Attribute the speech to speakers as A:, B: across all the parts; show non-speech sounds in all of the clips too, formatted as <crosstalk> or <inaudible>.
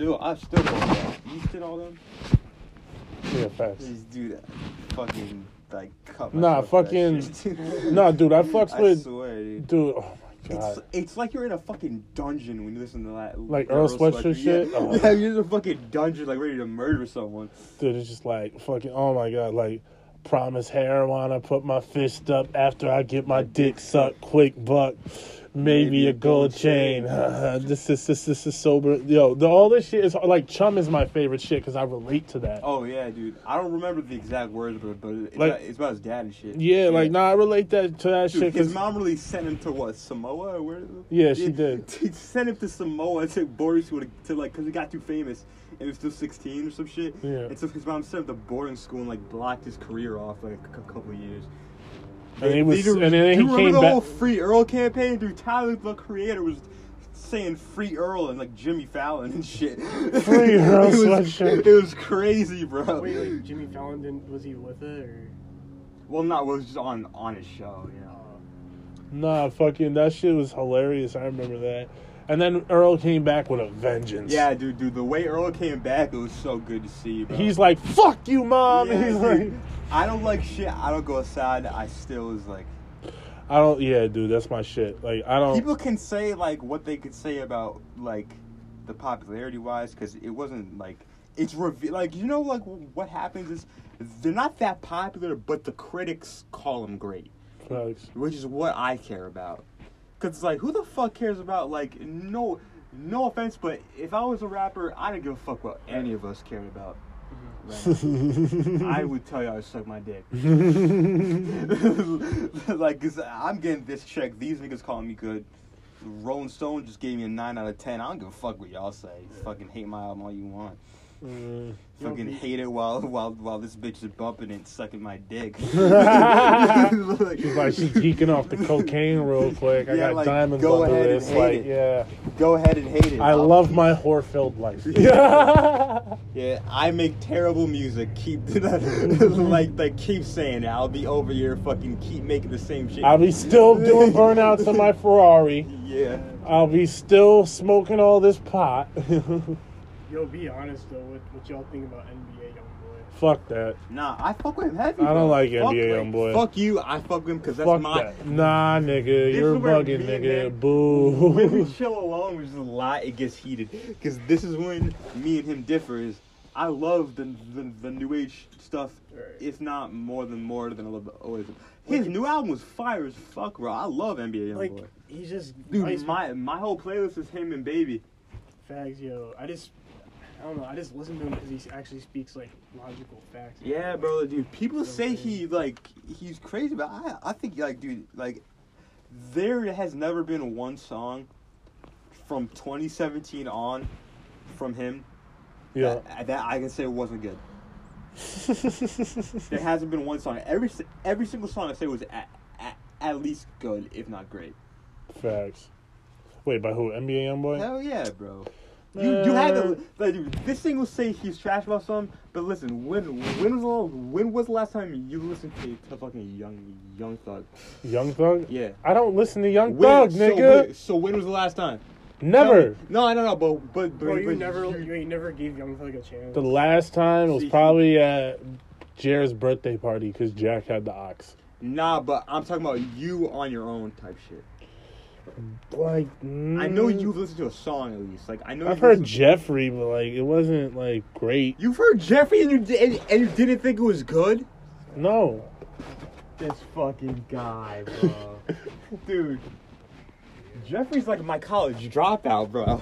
A: still, I still go back. East and all them.
B: Yeah, facts.
A: Just do that. Fucking like cut
B: Nah, fucking- <laughs> Nah, dude, I fucks
A: I
B: with
A: swear, dude.
B: dude. Oh my
A: It's,
B: god.
A: it's like you're in a fucking dungeon when you listen to that.
B: Like Earl Sweatshirt shit?
A: Yeah,
B: Oh.
A: yeah, you're in a fucking dungeon, like ready to murder someone.
B: Dude, it's just like fucking. Oh my god, like promise heroin. I Put my fist up after I get my dick sucked. Quick buck, maybe a gold chain. <laughs> this is this this is sober. Yo, the, all this shit is like chum is my favorite shit because I relate to that.
A: Oh yeah, dude. I don't remember the exact words, but but it's,
B: Like-
A: about, it's about his dad and shit.
B: Yeah, like nah, I relate that to that
A: Dude,
B: shit.
A: His mom really sent him to what Samoa? Or where?
B: Yeah, she did. <laughs>
A: He sent him to Samoa to boarding school to, to like because he got too famous and he was still 16 or some shit.
B: Yeah.
A: And so his mom sent him to boarding school and like blocked his career off like a couple of years.
B: And he was- and then he
A: you remember
B: came
A: the
B: back-
A: whole Free Earl campaign? Dude, Tyler the Creator was saying Free Earl and like Jimmy Fallon and shit. <laughs>
B: Free Earl <laughs>
A: it was. It was crazy, bro.
C: Wait, wait, Jimmy Fallon didn't was he with it or?
A: Well, not well, it was just on on his show, you oh. know.
B: Nah, fucking that shit was hilarious. I remember that. And then Earl came back with a vengeance.
A: Yeah, dude, dude, the way Earl came back, it was so good to see, bro.
B: He's like, "Fuck you, mom."
A: Yeah, <laughs>
B: He's
A: dude.
B: like,
A: I don't like shit. I don't go outside. I still was like,
B: I don't. Yeah, dude, that's my shit. Like, I don't.
A: people can say like what they could say about like the popularity wise, because it wasn't like it's reve- like you know like what happens is they're not that popular, but the critics call them great, which is what I care about. Cause it's like who the fuck cares about like no no offense, but if I was a rapper, I didn't give a fuck what any of us cared about. Right? I would tell you I suck my dick. <laughs> like, cause I'm getting this check. These niggas calling me good. Rolling Stone just gave me a nine out of ten. I don't give a fuck what y'all say. Fucking hate my album all you want.
B: Mm.
A: Fucking
C: be-
A: hate it while while while this bitch is bumping and sucking my dick. <laughs>
B: She's like she's geeking off the <laughs> cocaine real quick. I
A: Yeah,
B: got
A: like,
B: diamonds
A: go
B: under
A: ahead and
B: this.
A: hate
B: Like,
A: it.
B: yeah,
A: Go ahead and hate it.
B: I
A: I'll
B: love
A: keep-
B: my whore-filled life. <laughs>
A: Yeah, I make terrible music. Keep like like keep saying it. I'll be over here fucking keep making the same shit.
B: I'll be still doing burnouts in my Ferrari.
A: Yeah.
B: I'll be still smoking all this pot.
C: Yo, be honest though. What what y'all think about NBA YoungBoy?
B: Fuck that.
A: Nah, I fuck with him heavy.
B: I don't
A: bro.
B: like
A: Fuck,
B: NBA
A: like,
B: Youngboy.
A: Fuck you. I fuck with him because that's
B: Fuck
A: my.
B: that. Nah, nigga, you're
A: is where
B: bugging,
A: me and
B: nigga.
A: him-
B: Boo.
A: when we <laughs> chill alone, which is a lot, it gets heated. Because this is when me and him differ. Is I love the the, the new age stuff,
C: Right.
A: if not more than more than I love the old. His new album was fire as fuck, bro. I love NBA Youngboy.
C: Like
A: Youngboy.
C: he's just
A: Dude,
C: nice
A: my my whole playlist is him and Baby.
C: fags, Yo, I just I don't know. I just listen to him because he actually speaks like logical facts.
A: Yeah, bro, dude. People
C: So
A: say
C: crazy.
A: he like he's crazy, but I I think like dude like there has never been one song from 2017 on from him
B: yeah.
A: that, that I can say wasn't good. There hasn't been one song. Every every single song I say was at, at, at least good, if not great.
B: Facts. Wait, by who? NBA YoungBoy?
A: Hell yeah, bro. You you had to uh. like this thing will say he's trash about something, but listen, when when was the last, when was the last time you listened to, to fucking young young thug?
B: Young Thug?
A: Yeah.
B: I don't listen to Young
A: When-
B: Thug,
A: so,
B: nigga.
A: wait, so when was the last time?
B: Never.
A: No, I don't know, but but, but,
C: Bro, you
A: but
C: never you ain't never gave Young Thug a chance.
B: The last time was
A: See,
B: probably at Jared's birthday party because Jack had the ox.
A: nah, but I'm talking about you on your own type shit.
B: Like,
A: I know
B: mm,
A: you've listened to a song at least. Like I know
B: I've heard
A: listened-
B: Jeffery, but like, it wasn't like great.
A: You've heard Jeffery and you di- and, and you didn't think it was good.
B: No.
A: This fucking guy, bro. <laughs> Dude. Jeffery's like my college dropout, bro.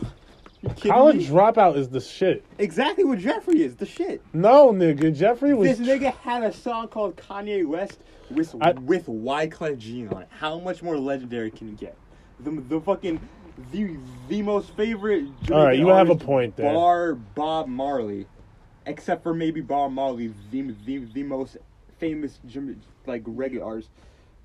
B: College
A: me?
B: Dropout is the shit.
A: Exactly what Jeffery is, the shit.
B: No, nigga. Jeffery was.
A: This nigga had a song called Kanye West with
B: I-
A: with Wyclef Jean on it. How much more legendary can you get? The, the fucking the the most favorite.
B: All right, you have a point there.
A: Bar Bob Marley, except for maybe Bob Marley, the the, the most famous like reggae artist,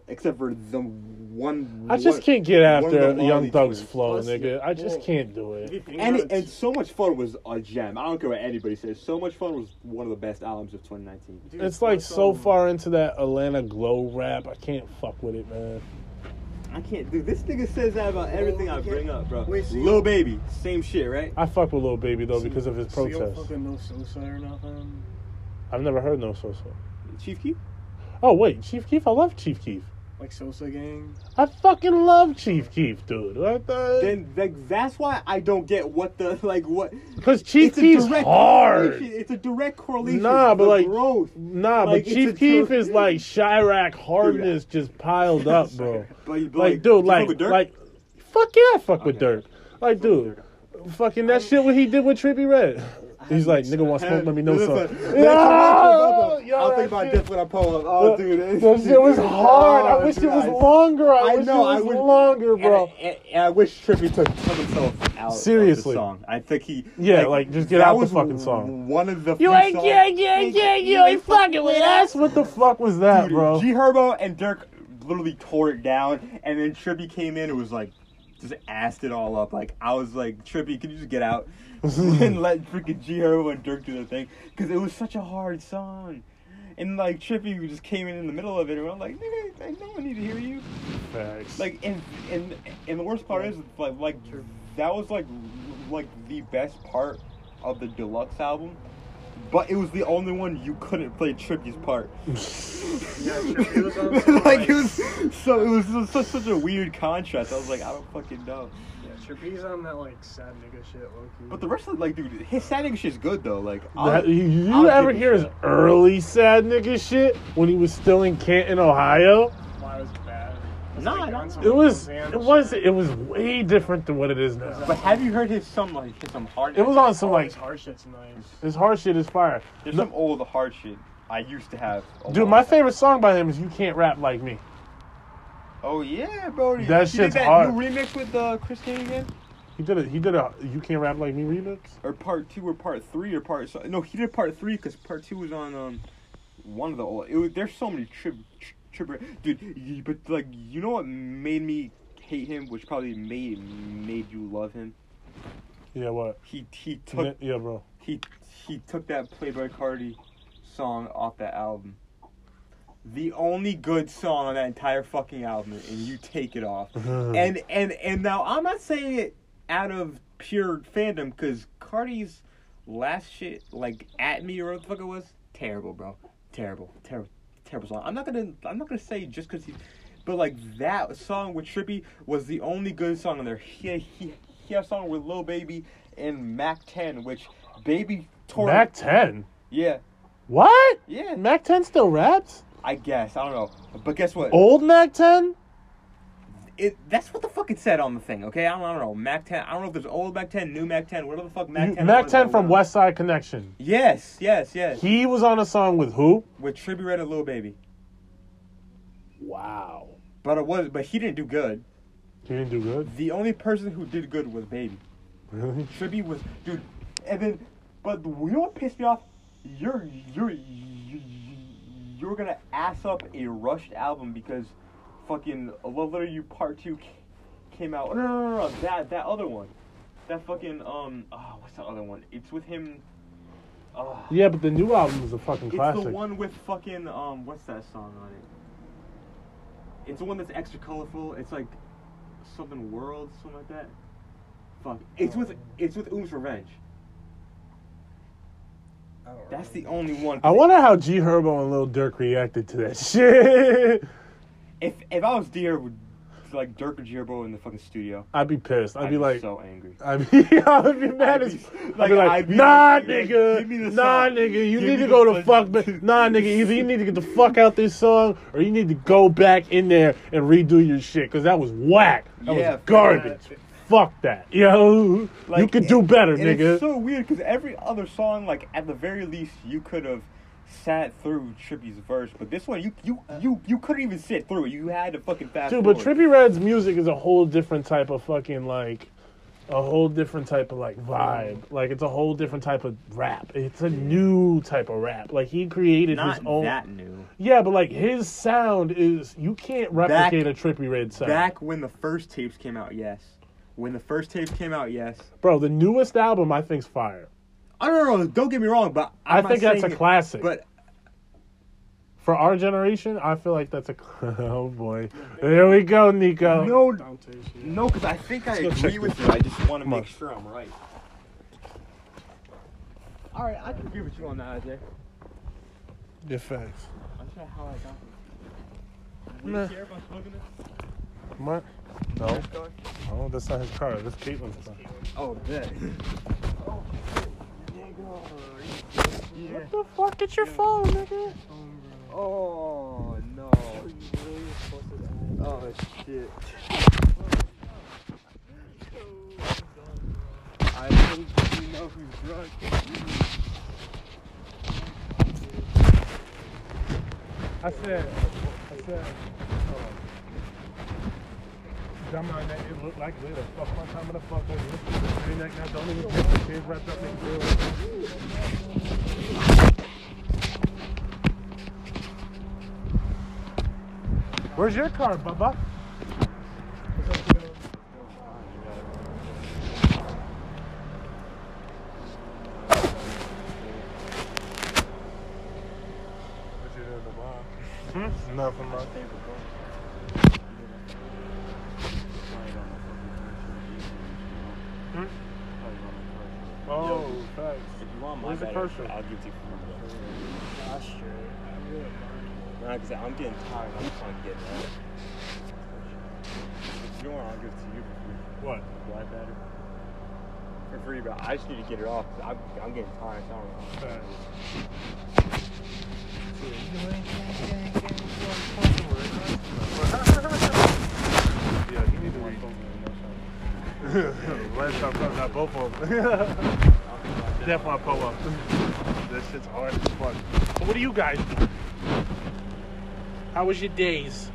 A: except for the one.
B: I just
A: one-
B: can't get after
A: the
B: Young Thug's
A: twins.
B: flow,
C: Plus,
B: nigga. I just
C: well,
B: can't do it.
A: And, it, and so much fun was a gem. I don't care what anybody says. So much fun was one of the best albums of 2019.
C: Dude,
B: It's like so far into that Atlanta glow rap. I can't fuck with it, man.
A: I can't do this. Nigga says that about everything I bring up, bro.
C: Wait, so you-
A: Lil Baby, same shit, right?
B: I fuck with Lil Baby though because of his
C: So you don't
B: protests.
C: fucking know Sosa or nothing?
B: I've never heard no Sosa.
A: Chief Keef.
B: Oh wait, Chief Keef. I love Chief Keef.
C: Like Sosa Gang?
B: I fucking love Chief Keef, dude. What the?
A: Then like, that's why I don't get what the like what.
B: Because Chief Keef's
A: direct
B: hard.
A: correlation. It's a direct correlation.
B: Nah, but like-
A: growth.
B: Nah,
A: Like,
B: but Chief Keef is like <laughs> Chiraq hardness just piled up, <laughs> bro.
A: Like,
B: Like, dude, like,
A: with Durk?
B: like, fuck yeah, I fuck with
A: Okay.
B: Durk. Like, dude, fucking that shit what he did with Trippie Redd. He's like, nigga want smoke, let me know
A: Listen,
B: something.
A: listen,
B: Yo,
A: I'll think about
B: shit-
A: this when I pull up. Oh, dude,
B: That shit was hard. I
A: Oh,
B: wish
A: dude,
B: it was
A: I-
B: longer. I,
A: I
B: wish
A: know,
B: it
A: I
B: was
A: wish-
B: longer, bro.
A: And, and, and I wish Trippie took, took himself out
B: Seriously.
A: of the song. I think he.
B: Yeah, like, just get out the fucking song.
A: One of the.
B: You
A: few
B: ain't,
A: songs-
B: yeah, yeah, yeah, you ain't fucking with us. What the fuck was that,
A: Dude,
B: bro?
A: G Herbo and Durk literally tore it down, and then Trippie came in and was like, just assed it all up. Like I was like, Trippie, can you just get out <laughs> and <laughs> let freaking G Herbo and Durk do their thing? Because it was such a hard song. And like Trippie just came in in the middle of it, and I'm like, nigga, I no one need to hear you.
B: Facts.
A: Like, and and and the worst part is like like that was like like the best part of the deluxe album, but it was the only one you couldn't play Trippie's part. <laughs>
C: Yeah, Trippie was on
A: like it was so it was just such, such a weird contrast. I was like, I don't fucking know.
C: Yeah, Trippie's on that like sad nigga shit, low key.
A: But the rest of like, dude, his sad nigga shit's good though. Like, I'll-
B: That- you you
A: I'll
B: ever hear his early sad nigga shit when he was still in Canton, Ohio?
C: Why was it bad? Was
A: Nah,
C: like,
A: nah,
C: on some
B: It was it was it was way different than what it is now.
A: But have you heard his some like his some hard?
B: It was on some
C: Oh,
B: like
C: his hard shit's nice.
B: his hard shit is fire.
A: There's
B: No-
A: some old hard shit I used to have.
B: Dude, my
A: time.
B: favorite song by him is "You Can't Rap Like Me."
A: Oh yeah, bro.
B: That shit's
A: that
B: hard.
A: New remix with uh, Chris Hannigan,
B: He did a he did a "You Can't Rap Like Me" remix.
A: or part two, or part three, or part so, no, he did part three because part two was on um one of the old. It was, there's so many trip trip, dude. But like, you know what made me hate him, which probably made made you love him.
B: Yeah, what?
A: He he took
B: Yeah, bro.
A: he he took that Playboi Carti song off that album. The only good song on that entire fucking album, and you take it off. <laughs> and and and now I'm not saying it out of pure fandom because Carti's last shit, like at me or what the fuck it was, terrible, bro, terrible, terrible, terrible song. I'm not gonna I'm not gonna say just because he, but like that song with Trippie was the only good song on there. He he he had a song with Lil Baby and Mac 10, which Baby tore.
B: Mac Ten.
A: Yeah,
B: What?
A: yeah.
B: Mac Ten still raps?
A: I guess I don't know, but guess what?
B: Old Mac Ten?
A: it that's what the fuck it said on the thing, okay? I don't, I don't know. Mac 10. I don't know if there's old Mac 10, new Mac 10, whatever the fuck Mac 10
B: Mac Ten from. West Side Connection.
A: Yes, yes, yes.
B: He was on a song with who?
A: With Trippie Redd and Lil Baby.
B: Wow.
A: But it was but he didn't do good.
B: He didn't do good.
A: The only person who did good was Baby.
B: Really?
A: Trippie was dude and then but you know what pissed me off? You're you're you- you're gonna ass up a rushed album because fucking Love Letter You Part Two came out. No, no, no, no, that that other one, that fucking um, oh, what's the other one? It's with him. Oh,
B: Yeah, but the new album is a fucking classic.
A: it's the one with fucking um, what's that song on it? It's the one that's extra colorful. It's like something world, something like that. Fuck, it's with it's with Oom's Revenge. That's the only one.
B: I wonder how G Herbo and Lil Durk reacted to that <laughs> shit.
A: If if I was deer with like Durk or Herbo in the fucking studio,
B: I'd be pissed. I'd,
A: I'd
B: be like,
A: so angry.
B: I'd be, <laughs> I'd be mad
A: I'd
B: as.
A: be- like,
B: be like,
A: be
B: nah,
A: like,
B: nigga,
A: give me the
B: nah,
A: song.
B: nigga, you
A: Give
B: need to go to fuck, but nah, nigga, either you need to get the fuck out this song, or you need to go back in there and redo your shit, cause that was whack. That
A: Yeah,
B: was garbage. Fuck that, yo. you
A: Like,
B: could do better,
A: and
B: nigga.
A: It's so weird because every other song, like at the very least, you could have sat through Trippie's verse, but this one, you you you you couldn't even sit through it. You had to fucking fast.
B: Dude, but
A: forward.
B: Trippie Redd's music is a whole different type of fucking like a whole different type of like vibe. Like it's a whole different type of rap. It's a new type of rap. Like he created
A: not
B: his own
A: that new.
B: Yeah, but like his sound is you can't replicate a Trippie Redd sound.
A: Back when the first tapes came out, yes. When the first tape came out, yes.
B: Bro, the newest album I think's fire.
A: I don't know. Don't get me wrong, but
B: i
A: I'm not
B: think that's a
A: it-
B: classic.
A: But
B: For our generation, I feel like that's a. <laughs> Oh boy, there we go, Nico.
A: No,
C: Dante's, yeah.
A: no, because I think I
B: Let's
A: agree
B: check
A: with you. I just want to make sure I'm right. All right, I can agree with you on that, Ajay.
B: Your facts.
A: I'm not sure how I got this.
B: Nah.
A: Would you care if I'm smoking this?
B: What? No,
A: This car?
B: no, that's not his car. That's Caitlin's car.
A: Oh, bet.
B: What the fuck? Get your phone, nigga.
A: Oh no. Oh shit. I think you know who's drunk.
B: I said, I said, oh. Dumb on that, it looked like later. Fuck my time in the fuck over this. Ain't like that, don't even get the kids wrapped up in. Where's your car, Bubba? What you doing tomorrow? Hmm? Nothing much. Hmm? Oh, thanks.
D: If you want my
B: Where's the
D: battery,
B: person?
D: I'll give it to you for my
C: Gosh, straight. I really don't
D: Nah, cause I'm getting tired. I'm trying to get that. If you want, I'll give it to you for free.
B: What?
D: Black battery. For free, but I just need to get it off. 'cause I'm, I'm getting tired. So I don't know.
B: Thanks. Yeah, you need to read. <laughs> Last time I got both of them. <laughs> Definitely pull up. <laughs> This shit's hard as fuck. So what do you guys do? How was your days?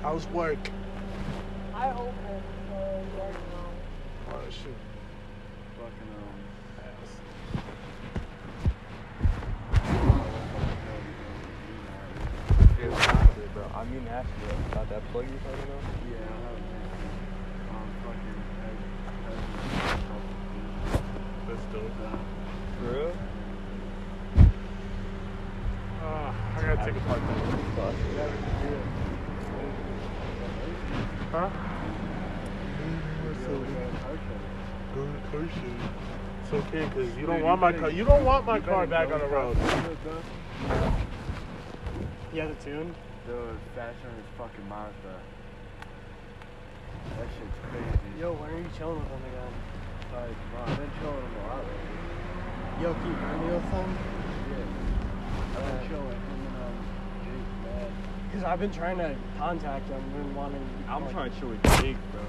B: How's work?
E: I hope it's uh, right now.
B: Oh shit.
D: Fucking, um,
A: Yeah, what's happening, bro? I mean, ask you about that plug you're talking about.
D: yeah, I have um, fucking,
B: Let's do it.
A: For real?
B: Uh, I gotta take a part. Huh? Go to Cushing. It's okay, cause you don't want my car. You don't want my car back on the road.
C: You have the tune?
D: Dude, Fast on his fucking Mazda. That shit's crazy.
C: Yo, when are you chilling with him again?
D: Like, bro, I've been chilling with him a lot lately.
C: Yo, can you bring me with him?
D: Yeah. I've been chilling with him and, um, Jake, man.
C: Because I've been trying to contact him and wanting.
A: I'm
C: like,
A: trying to chill with Jake, bro.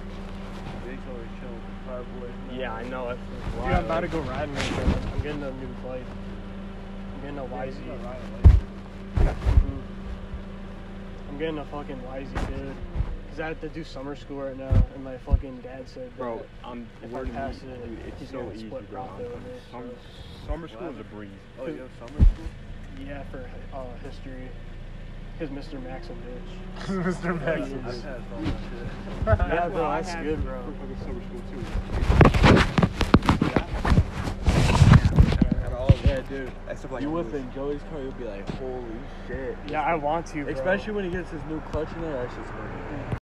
D: Jake's always chilling with the car
A: Yeah, I know. That's just
C: Dude. I'm about to go riding with him. I'm getting a new bike. I'm getting a YZ.
D: He's not riding like
C: Mhm. I'm getting a fucking YZ, dude. Because I have to do summer school right now, and my fucking dad said that
A: Bro, I'm.
C: if
A: we're
C: I
A: gonna
C: pass
A: be-
C: it,
A: dude, it's
C: he's
A: so
C: gonna
A: easy,
C: split
A: bro.
C: profit with me.
A: Summer,
C: so-
A: summer school is a breeze.
D: Oh, you have summer school?
C: Yeah, for uh, history. Because Mr. Max a bitch. <laughs>
B: Mr.
D: I
B: Max.
D: passed all that shit.
C: yeah, bro, <laughs>
E: I
C: that's
E: had
C: good, bro.
A: Fucking summer school too. Yeah, dude. Except like
D: You whip in Joey's car, you'll be like, holy shit.
C: Yeah, I want to, bro.
D: Especially when he gets his new clutch in there, that shit's gonna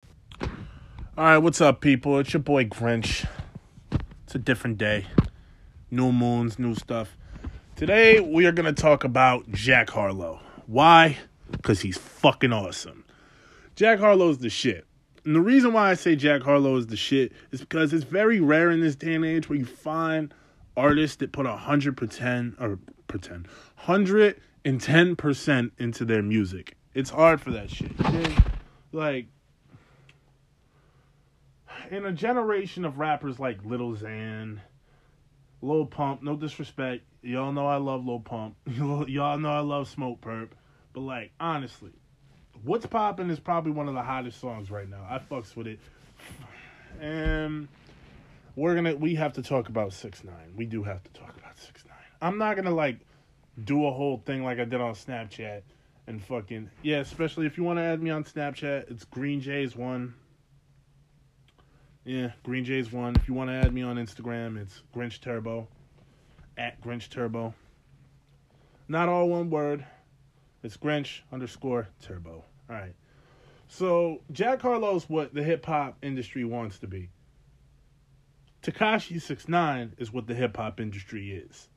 B: All right, what's up, people? It's your boy Grinch. It's a different day. New moons, new stuff. Today, we are going to talk about Jack Harlow. Why? Because he's fucking awesome. Jack Harlow's the shit. And the reason why I say Jack Harlow is the shit is because it's very rare in this day and age where you find artists that put a hundred pretend or pretend hundred and ten percent into their music. It's hard for that shit. Like in a generation of rappers like Little Xan, Lil Pump, no disrespect, y'all know I love Lil Pump. <laughs> y'all know I love Smokepurpp. But like honestly, What's Poppin' is probably one of the hottest songs right now. I fucks with it. And we're gonna we have to talk about six nine. We do have to talk about six nine. I'm not gonna like do a whole thing like I did on Snapchat and fucking yeah, especially if you want to add me on Snapchat, it's Green Jays one. Yeah, Green Jays one. If you want to add me on Instagram, it's Grinch Turbo. At Grinch Turbo. Not all one word. It's Grinch underscore Turbo. All right. So Jack Harlow's what the hip hop industry wants to be. Tekashi Six Nine is what the hip hop industry is.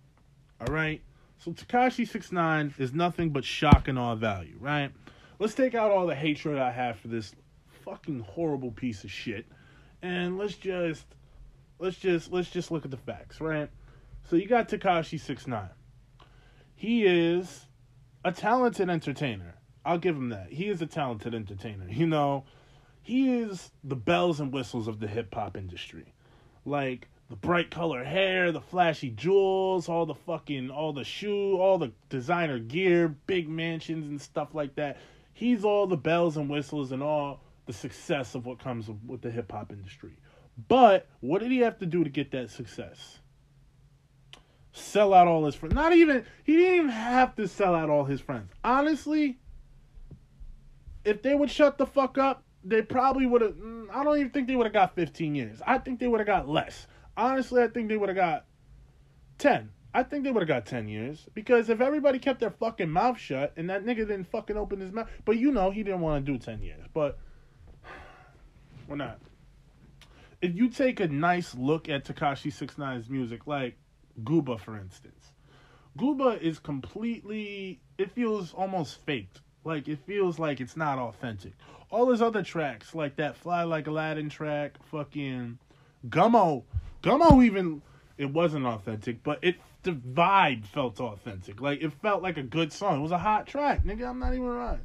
B: All right. So Tekashi Six Nine is nothing but shock and awe value, right? Let's take out all the hatred I have for this fucking horrible piece of shit, and let's just let's just let's just look at the facts, right? So you got Tekashi Six Nine. He is a talented entertainer. I'll give him that. He is a talented entertainer. You know, he is the bells and whistles of the hip hop industry. Like the bright color hair, the flashy jewels, all the fucking all the shoe, all the designer gear, big mansions and stuff like that. He's all the bells and whistles and all the success of what comes with the hip hop industry. But what did he have to do to get that success? Sell out all his friends. Not even he didn't even have to sell out all his friends. Honestly, if they would shut the fuck up, they probably would have. Mm, I don't even think they would have got 15 years. I think they would have got less. Honestly, I think they would have got 10. I think they would have got 10 years. Because if everybody kept their fucking mouth shut and that nigga didn't fucking open his mouth. But you know, he didn't want to do 10 years. But <sighs> we're not. If you take a nice look at Tekashi 69's music, like Gooba, for instance, Gooba is completely. It feels almost faked. Like, it feels like it's not authentic. All his other tracks, like that Fly Like Aladdin track, fucking Gummo. Gummo even it wasn't authentic, but it the vibe felt authentic. Like it felt like a good song. It was a hot track, nigga. I'm not even right.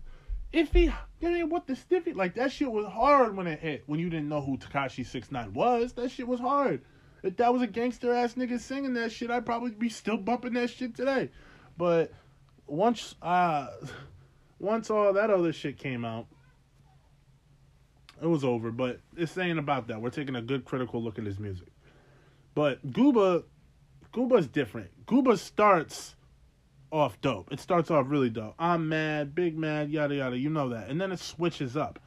B: If he, I mean, what the stiffy like that shit was hard when it hit. When you didn't know who Tekashi Six Nine was, that shit was hard. If that was a gangster ass nigga singing that shit, I'd probably be still bumping that shit today. But once uh once all that other shit came out, it was over. But it's ain't about that. We're taking a good critical look at his music. But Gooba, Gooba's different. Gooba starts off dope. It starts off really dope. I'm mad, big mad, yada yada. You know that, and then it switches up,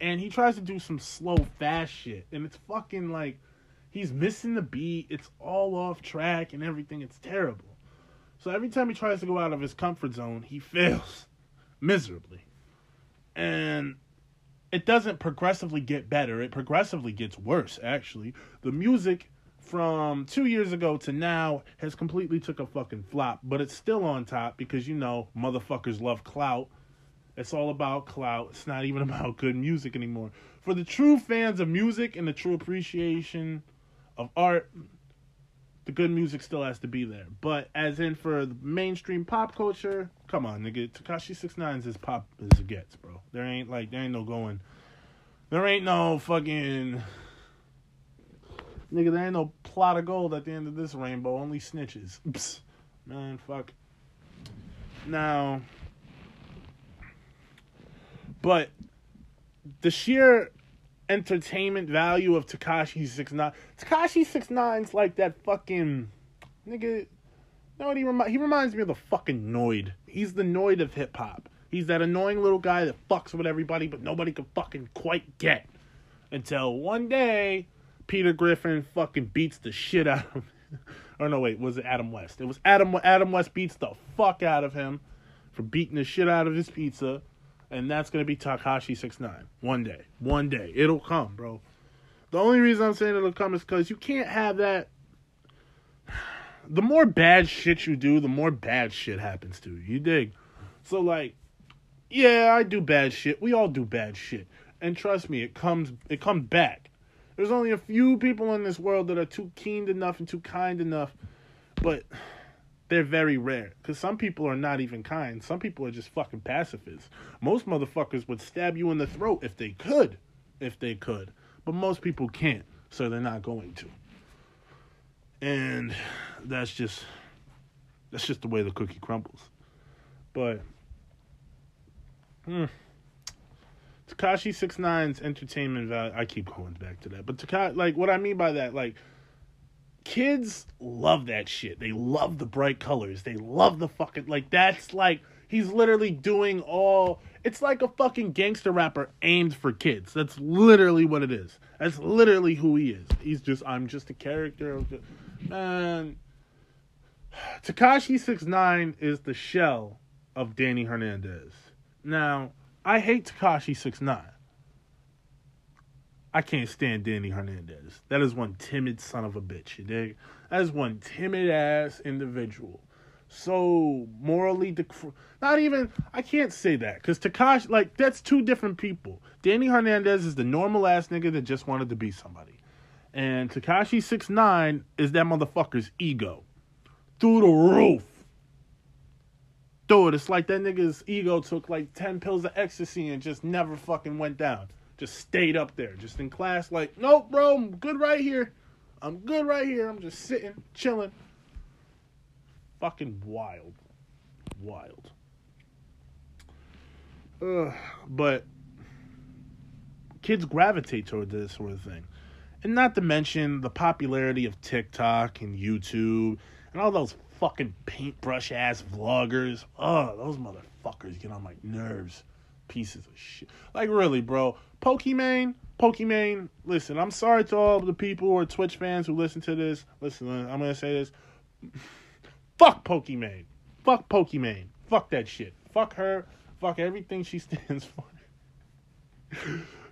B: and he tries to do some slow, fast shit, and it's fucking like he's missing the beat. It's all off track and everything. It's terrible. So every time he tries to go out of his comfort zone, he fails <laughs> miserably, and it doesn't progressively get better. It progressively gets worse. Actually, the music from two years ago to now has completely took a fucking flop, but it's still on top because you know motherfuckers love clout. It's all about clout. It's not even <laughs> about good music anymore. For the true fans of music and the true appreciation of art, the good music still has to be there. But as in for the mainstream pop culture, come on, nigga. Tekashi Six Nine's as pop as it gets, bro. There ain't like there ain't no going. There ain't no fucking Nigga, there ain't no plot of gold at the end of this rainbow. Only snitches. Psst. Man, fuck. Now, but the sheer entertainment value of Tekashi Six Nine. Tekashi Six Nine's like that fucking nigga. You know what he remi- He reminds me of the fucking Noid. He's the Noid of hip hop. He's that annoying little guy that fucks with everybody, but nobody can fucking quite get. Until one day, Peter Griffin fucking beats the shit out of him. <laughs> or no, wait, was it Adam West? It was Adam. Adam West beats the fuck out of him for beating the shit out of his pizza, and that's gonna be Tekashi Six Nine one day. One day, it'll come, bro. The only reason I'm saying it'll come is because you can't have that. <sighs> The more bad shit you do, the more bad shit happens to you. You dig? So like, yeah, I do bad shit. We all do bad shit, and trust me, it comes it comes back. There's only a few people in this world that are too keen enough and too kind enough, but they're very rare. Because some people are not even kind. Some people are just fucking pacifists. Most motherfuckers would stab you in the throat if they could. If they could. But most people can't, so they're not going to. And that's just that's just the way the cookie crumbles. But hmm. Tekashi Six Nine's entertainment value. I keep going back to that, but Tekashi, like what I mean by that, like kids love that shit. They love the bright colors. They love the fucking like that's like he's literally doing all. It's like a fucking gangster rapper aimed for kids. That's literally what it is. That's literally who he is. He's just I'm just a character man. Tekashi Six Nine is the shell of Danny Hernandez. Now, I hate Tekashi Six Nine. I can't stand Danny Hernandez. That is one timid son of a bitch, you dig? That is one timid ass individual. So morally, dec- not even, I can't say that. Because Tekashi, like, that's two different people. Danny Hernandez is the normal ass nigga that just wanted to be somebody. And Tekashi Six Nine is that motherfucker's ego. Through the roof. Dude, it's like that nigga's ego took like 10 pills of ecstasy and just never fucking went down. Just stayed up there, just in class, like, nope, bro, I'm good right here. I'm good right here. I'm just sitting, chilling. Fucking wild. Wild. Ugh, but kids gravitate toward this sort of thing. And not to mention the popularity of TikTok and YouTube and all those fucking paintbrush ass vloggers. Oh, those motherfuckers get on my nerves. Pieces of shit. Like really, bro. Pokimane, Pokimane, listen, I'm sorry to all the people are Twitch fans who listen to this. Listen, I'm gonna say this. <laughs> Fuck Pokimane. Fuck Pokimane. Fuck that shit. Fuck her. Fuck everything she <laughs> stands for.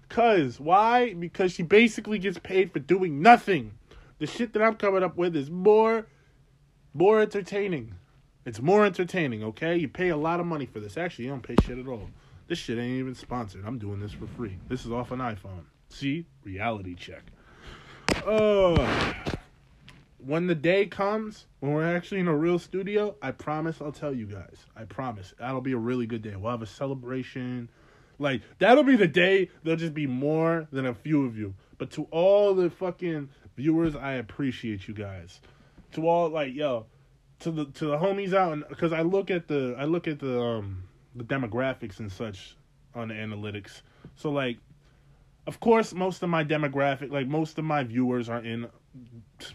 B: Cause why? Because she basically gets paid for doing nothing. The shit that I'm coming up with is more more entertaining. It's more entertaining, okay? You pay a lot of money for this. Actually, you don't pay shit at all. This shit ain't even sponsored. I'm doing this for free. This is off an iPhone. See? Reality check. Oh. When the day comes, when we're actually in a real studio, I promise I'll tell you guys. I promise. That'll be a really good day. We'll have a celebration. Like, that'll be the day there'll just be more than a few of you. But to all the fucking viewers, I appreciate you guys to all like yo to the to the homies out and because I look at the I look at the um the demographics and such on the analytics. So like of course most of my demographic like most of my viewers are in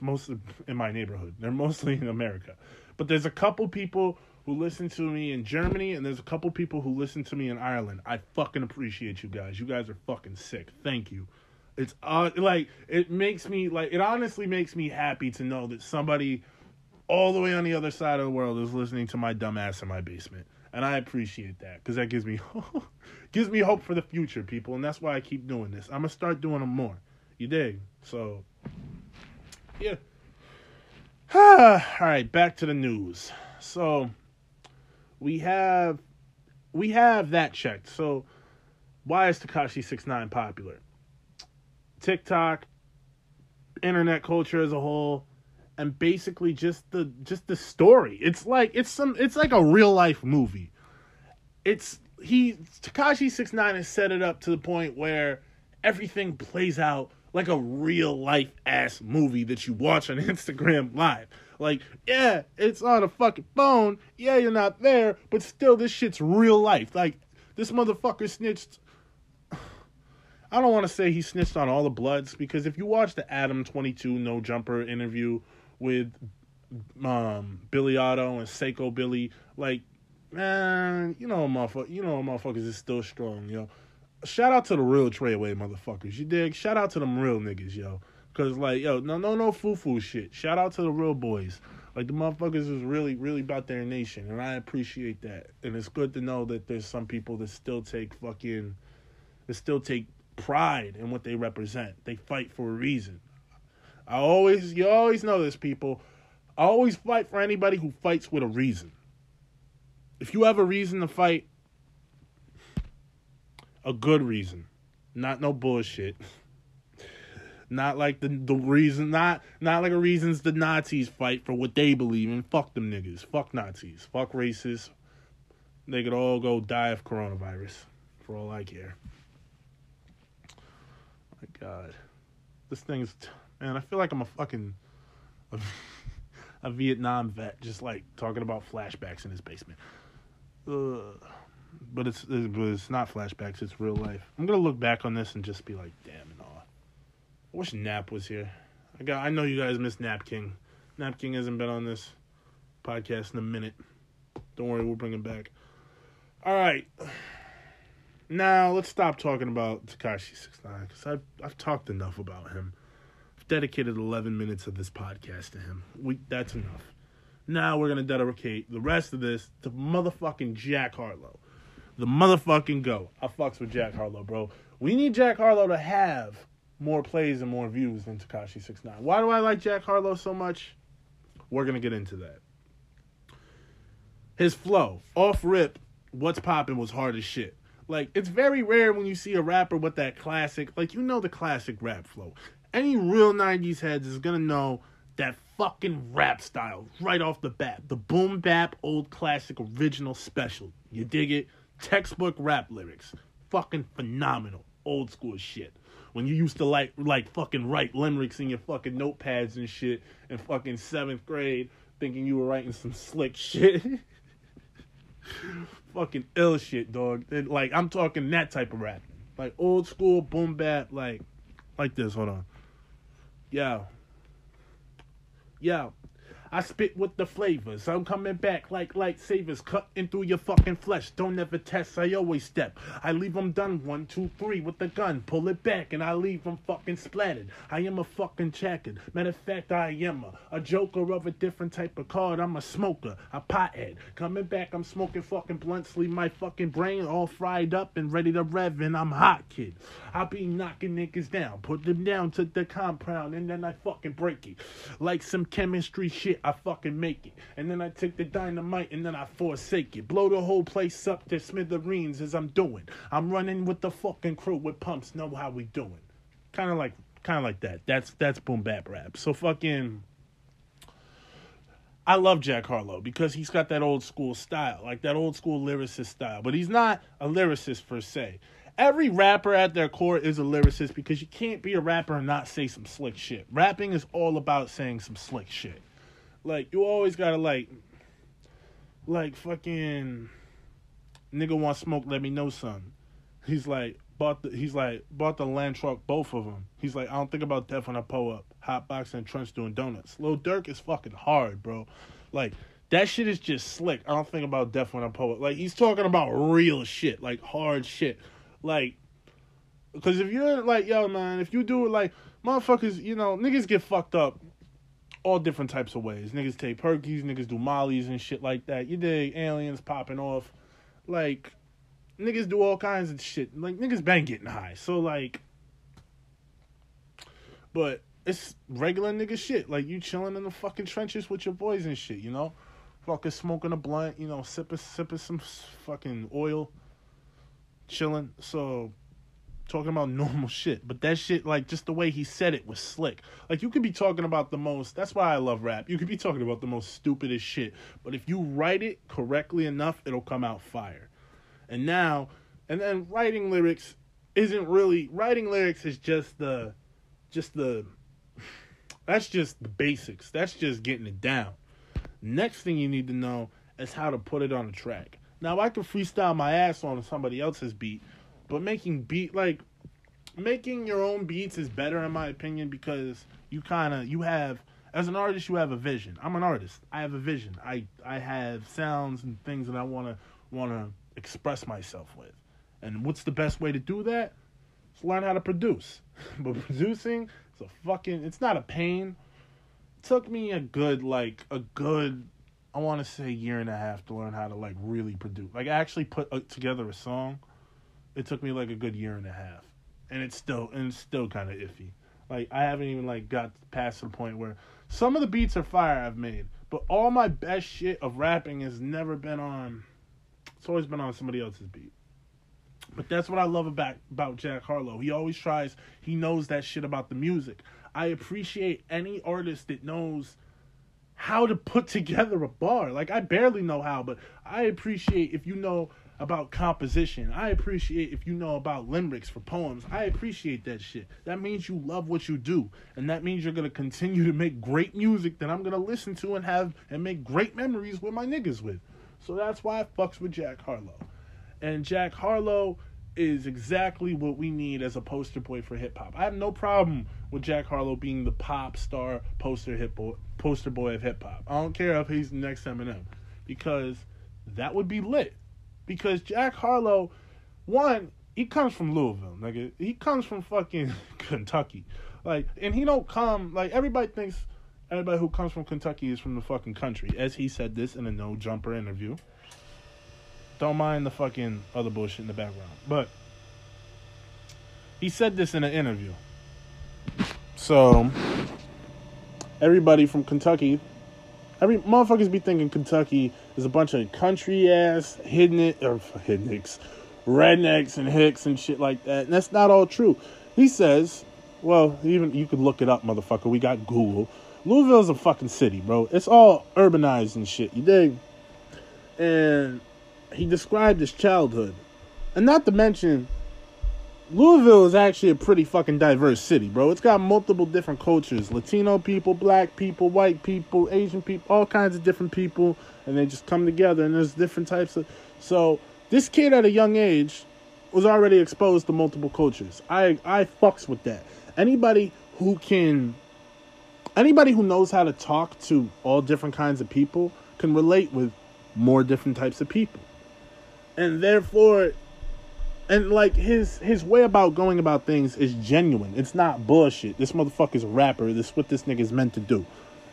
B: most of, in my neighborhood. They're mostly in America. But there's a couple people who listen to me in Germany and there's a couple people who listen to me in Ireland. I fucking appreciate you guys. You guys are fucking sick. Thank you. It's uh, like it makes me like it honestly makes me happy to know that somebody all the way on the other side of the world is listening to my dumbass in my basement, and I appreciate that because that gives me <laughs> gives me hope for the future, people, and that's why I keep doing this. I'm gonna start doing them more. You dig? So, yeah. <sighs> all right, back to the news. So, we have we have that checked. So, why is Tekashi Six Nine popular? TikTok, internet culture as a whole, and basically just the just the story. It's like it's some it's like a real life movie. It's he Tekashi Six Nine has set it up to the point where everything plays out like a real life ass movie that you watch on <laughs> Instagram live. Like, yeah, it's on a fucking phone. Yeah, you're not there, but still this shit's real life. Like this motherfucker snitched <sighs> I don't want to say he snitched on all the Bloods because if you watch the Adam 22 No Jumper interview with um, Billy Otto and Seqo Billy, like, man, you know, motherfucker, you know, motherfuckers is still strong, yo. Shout out to the real Treyway motherfuckers, you dig? Shout out to them real niggas, yo. Cause like, yo, no, no, no foo foo shit. Shout out to the real boys. Like the motherfuckers is really, really about their nation, and I appreciate that. And it's good to know that there's some people that still take fucking, that still take pride in what they represent. They fight for a reason. I always, you always know this, people. I always fight for anybody who fights with a reason. If you have a reason to fight, a good reason, not no bullshit. Not like the the reason, not not like a reasons the Nazis fight for what they believe in. Fuck them niggas. Fuck Nazis. Fuck racists. They could all go die of coronavirus, for all I care. My God, this thing's man. I feel like I'm a fucking a, <laughs> a Vietnam vet, just like talking about flashbacks in his basement. Ugh. But it's, it's but it's not flashbacks. It's real life. I'm gonna look back on this and just be like, damn and all. I wish Nap was here. I got. I know you guys miss Nap King. Nap King hasn't been on this podcast in a minute. Don't worry, we'll bring him back. All right. Now let's stop talking about Tekashi Six Nine because I've I've talked enough about him. Dedicated eleven minutes of this podcast to him. We that's enough. Now we're gonna dedicate the rest of this to motherfucking Jack Harlow. The motherfucking go. I fucks with Jack Harlow, bro. We need Jack Harlow to have more plays and more views than Tekashi 69. Why do I like Jack Harlow so much? We're gonna get into that. His flow, off rip, what's popping was hard as shit. Like it's very rare when you see a rapper with that classic, like you know the classic rap flow. Any real 90s heads is gonna know that fucking rap style right off the bat. The boom bap old classic original special. You dig it? Textbook rap lyrics. Fucking phenomenal. Old school shit. When you used to like like fucking write limericks in your fucking notepads and shit in fucking seventh grade, thinking you were writing some slick shit. <laughs> fucking ill shit, dog. And, like I'm talking that type of rap. Like old school boom bap, like like this, hold on. Yo. Yo. I spit with the flavors. I'm coming back like lightsabers, cutting through your fucking flesh. Don't ever test, I always step. I leave them done one, two, three with the gun. Pull it back and I leave them fucking splattered. I am a fucking jacket. Matter of fact, I am a, a joker of a different type of card. I'm a smoker, a pothead. Coming back, I'm smoking fucking blunts, leave my fucking brain all fried up and ready to rev, and I'm hot, kid. I be knocking niggas down, put them down to the compound, and then I fucking break it. Like some chemistry shit, I fucking make it. And then I take the dynamite and then I forsake it. Blow the whole place up to smithereens as I'm doing. I'm running with the fucking crew with pumps, know how we doing. Kind of like, kind of like that. That's that's boom bap rap. So fucking. I love Jack Harlow because he's got that old school style, like that old school lyricist style. But he's not a lyricist per se. Every rapper at their core is a lyricist because you can't be a rapper and not say some slick shit. Rapping is all about saying some slick shit. Like you always gotta like, like fucking nigga want smoke. Let me know, son. He's like bought the he's like bought the land truck both of them. He's like I don't think about death when I pull up. Hotbox and Trench doing donuts. Lil Durk is fucking hard, bro. Like that shit is just slick. I don't think about death when I pull up. Like he's talking about real shit, like hard shit, like. Because if you're like, yo, man, if you do it like, motherfuckers, you know, niggas get fucked up all different types of ways. Niggas take perkies, niggas do mollies and shit like that. You dig aliens popping off. Like, niggas do all kinds of shit. Like, niggas been getting high. So, like, but it's regular nigga shit. Like, you chilling in the fucking trenches with your boys and shit, you know? Fucking smoking a blunt, you know, sipping, sipping some fucking oil, chilling. So, talking about <laughs> normal shit. But that shit, like, just the way he said it was slick. Like, you could be talking about the most, that's why I love rap. You could be talking about the most stupidest shit. But if you write it correctly enough, it'll come out fire. And now, and then writing lyrics isn't really, writing lyrics is just the, just the, <sighs> that's just the basics. That's just getting it down. Next thing you need to know is how to put it on a track. Now, I can freestyle my ass on somebody else's beat, but making beat like making your own beats is better in my opinion because you kind of you have as an artist you have a vision. I'm an artist. I have a vision. I I have sounds and things that I want to want to express myself with. And what's the best way to do that? Is learn how to produce. <laughs> but producing is a fucking it's not a pain. It took me a good like a good I want to say year and a half to learn how to like really produce. Like I actually put uh, together a song it took me like a good year and a half, and it's still and it's still kind of iffy. Like I haven't even like got past the point where some of the beats are fire I've made, but all my best shit of rapping has never been on. It's always been on somebody else's beat. But that's what I love about about Jack Harlow. He always tries. He knows that shit about the music. I appreciate any artist that knows how to put together a bar. Like I barely know how, but I appreciate if you know about composition. I appreciate if you know about limericks for poems. I appreciate that shit. That means you love what you do. And that means you're gonna continue to make great music that I'm gonna listen to and have and make great memories with my niggas with. So that's why I fucks with Jack Harlow. And Jack Harlow is exactly what we need as a poster boy for hip hop. I have no problem with Jack Harlow being the pop star poster hip poster boy of hip hop. I don't care if he's the next Eminem because that would be lit because Jack Harlow, one, he comes from Louisville, nigga. He comes from fucking <laughs> Kentucky, like, and he don't come like everybody thinks. everybody who comes from Kentucky is from the fucking country. As he said this in a no jumper interview. Don't mind the fucking other bullshit in the background. But he said this in an interview. So everybody from Kentucky, every motherfuckers be thinking Kentucky is a bunch of country ass hidden or <laughs> hidden rednecks and hicks and shit like that. And that's not all true. He says, well, even you could look it up, motherfucker. We got Google. Louisville's a fucking city, bro. It's all urbanized and shit. You dig? And he described his childhood. And not to mention, Louisville is actually a pretty fucking diverse city, bro. It's got multiple different cultures Latino people, black people, white people, Asian people, all kinds of different people. And they just come together, and there's different types of. So, this kid at a young age was already exposed to multiple cultures. I, I fucks with that. Anybody who can. Anybody who knows how to talk to all different kinds of people can relate with more different types of people. And therefore, and like his his way about going about things is genuine. It's not bullshit. This motherfucker's a rapper. This is what this nigga's meant to do.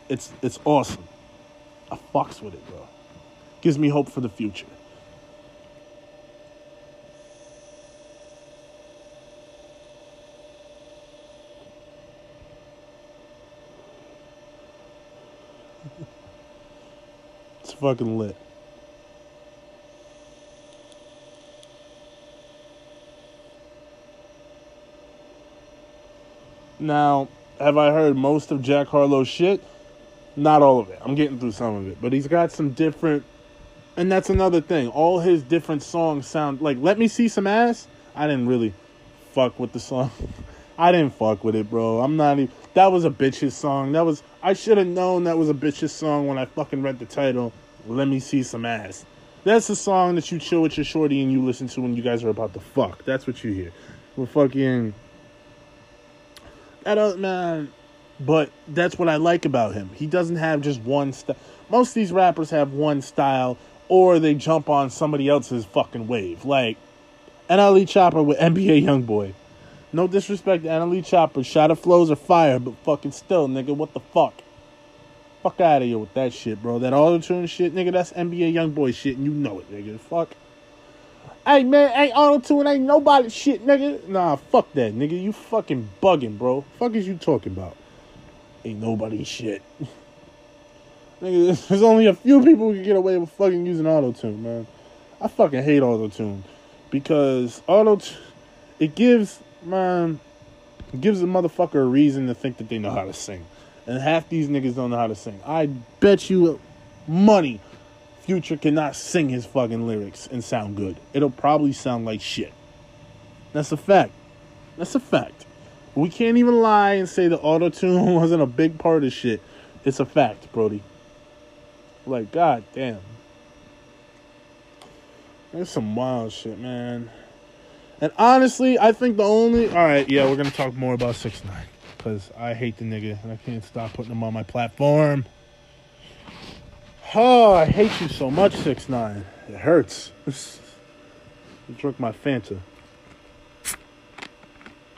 B: It's it's awesome. I fucks with it, bro. Gives me hope for the future. <laughs> it's fucking lit. Now, have I heard most of Jack Harlow's shit? Not all of it. I'm getting through some of it, but he's got some different. And that's another thing. All his different songs sound like "Let Me See Some Ass." I didn't really fuck with the song. <laughs> I didn't fuck with it, bro. I'm not even. That was a bitch's song. That was. I should have known that was a bitch's song when I fucking read the title. Let me see some ass. That's the song that you chill with your shorty and you listen to when you guys are about to fuck. That's what you hear. We're fucking that uh, man, but that's what I like about him. He doesn't have just one style. Most of these rappers have one style, or they jump on somebody else's fucking wave. Like NLE Choppa with NBA YoungBoy. No disrespect to NLE Choppa. Shot of flows are fire, but fucking still, nigga, what the fuck? Fuck out of here with that shit, bro. That auto tune shit, nigga, that's NBA YoungBoy shit, and you know it, nigga. Fuck. Hey man, ain't auto tune, ain't nobody shit, nigga. Nah, fuck that, nigga. You fucking bugging, bro. Fuck is you talking about? Ain't nobody shit. <laughs> <laughs> there's only a few people who can get away with fucking using auto tune, man. I fucking hate auto tune because auto it gives man it gives a motherfucker a reason to think that they know how to sing, and half these niggas don't know how to sing. I bet you money Future cannot sing his fucking lyrics and sound good. It'll probably sound like shit. That's a fact. That's a fact. We can't even lie and say the auto tune <laughs> wasn't a big part of shit. It's a fact, Brody. Like, god damn. There's some wild shit, man. And honestly, I think the only. Alright, yeah, we're gonna talk more about 6 9 Because I hate the nigga and I can't stop putting him on my platform. Oh, I hate you so much, six nine. It hurts. <laughs> I drunk my Fanta.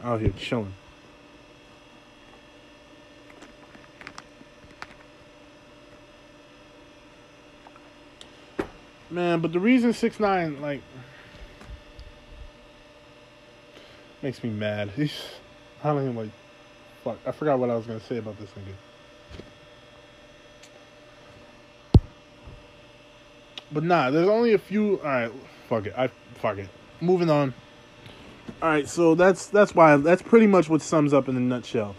B: Out here chilling. Man, but the reason six nine like makes me mad. <laughs> He's I don't even like fuck. I forgot what I was gonna say about this nigga. But nah, there's only a few. All right, fuck it. I fuck it. Moving on. All right, so that's that's why that's pretty much what sums up in a nutshell.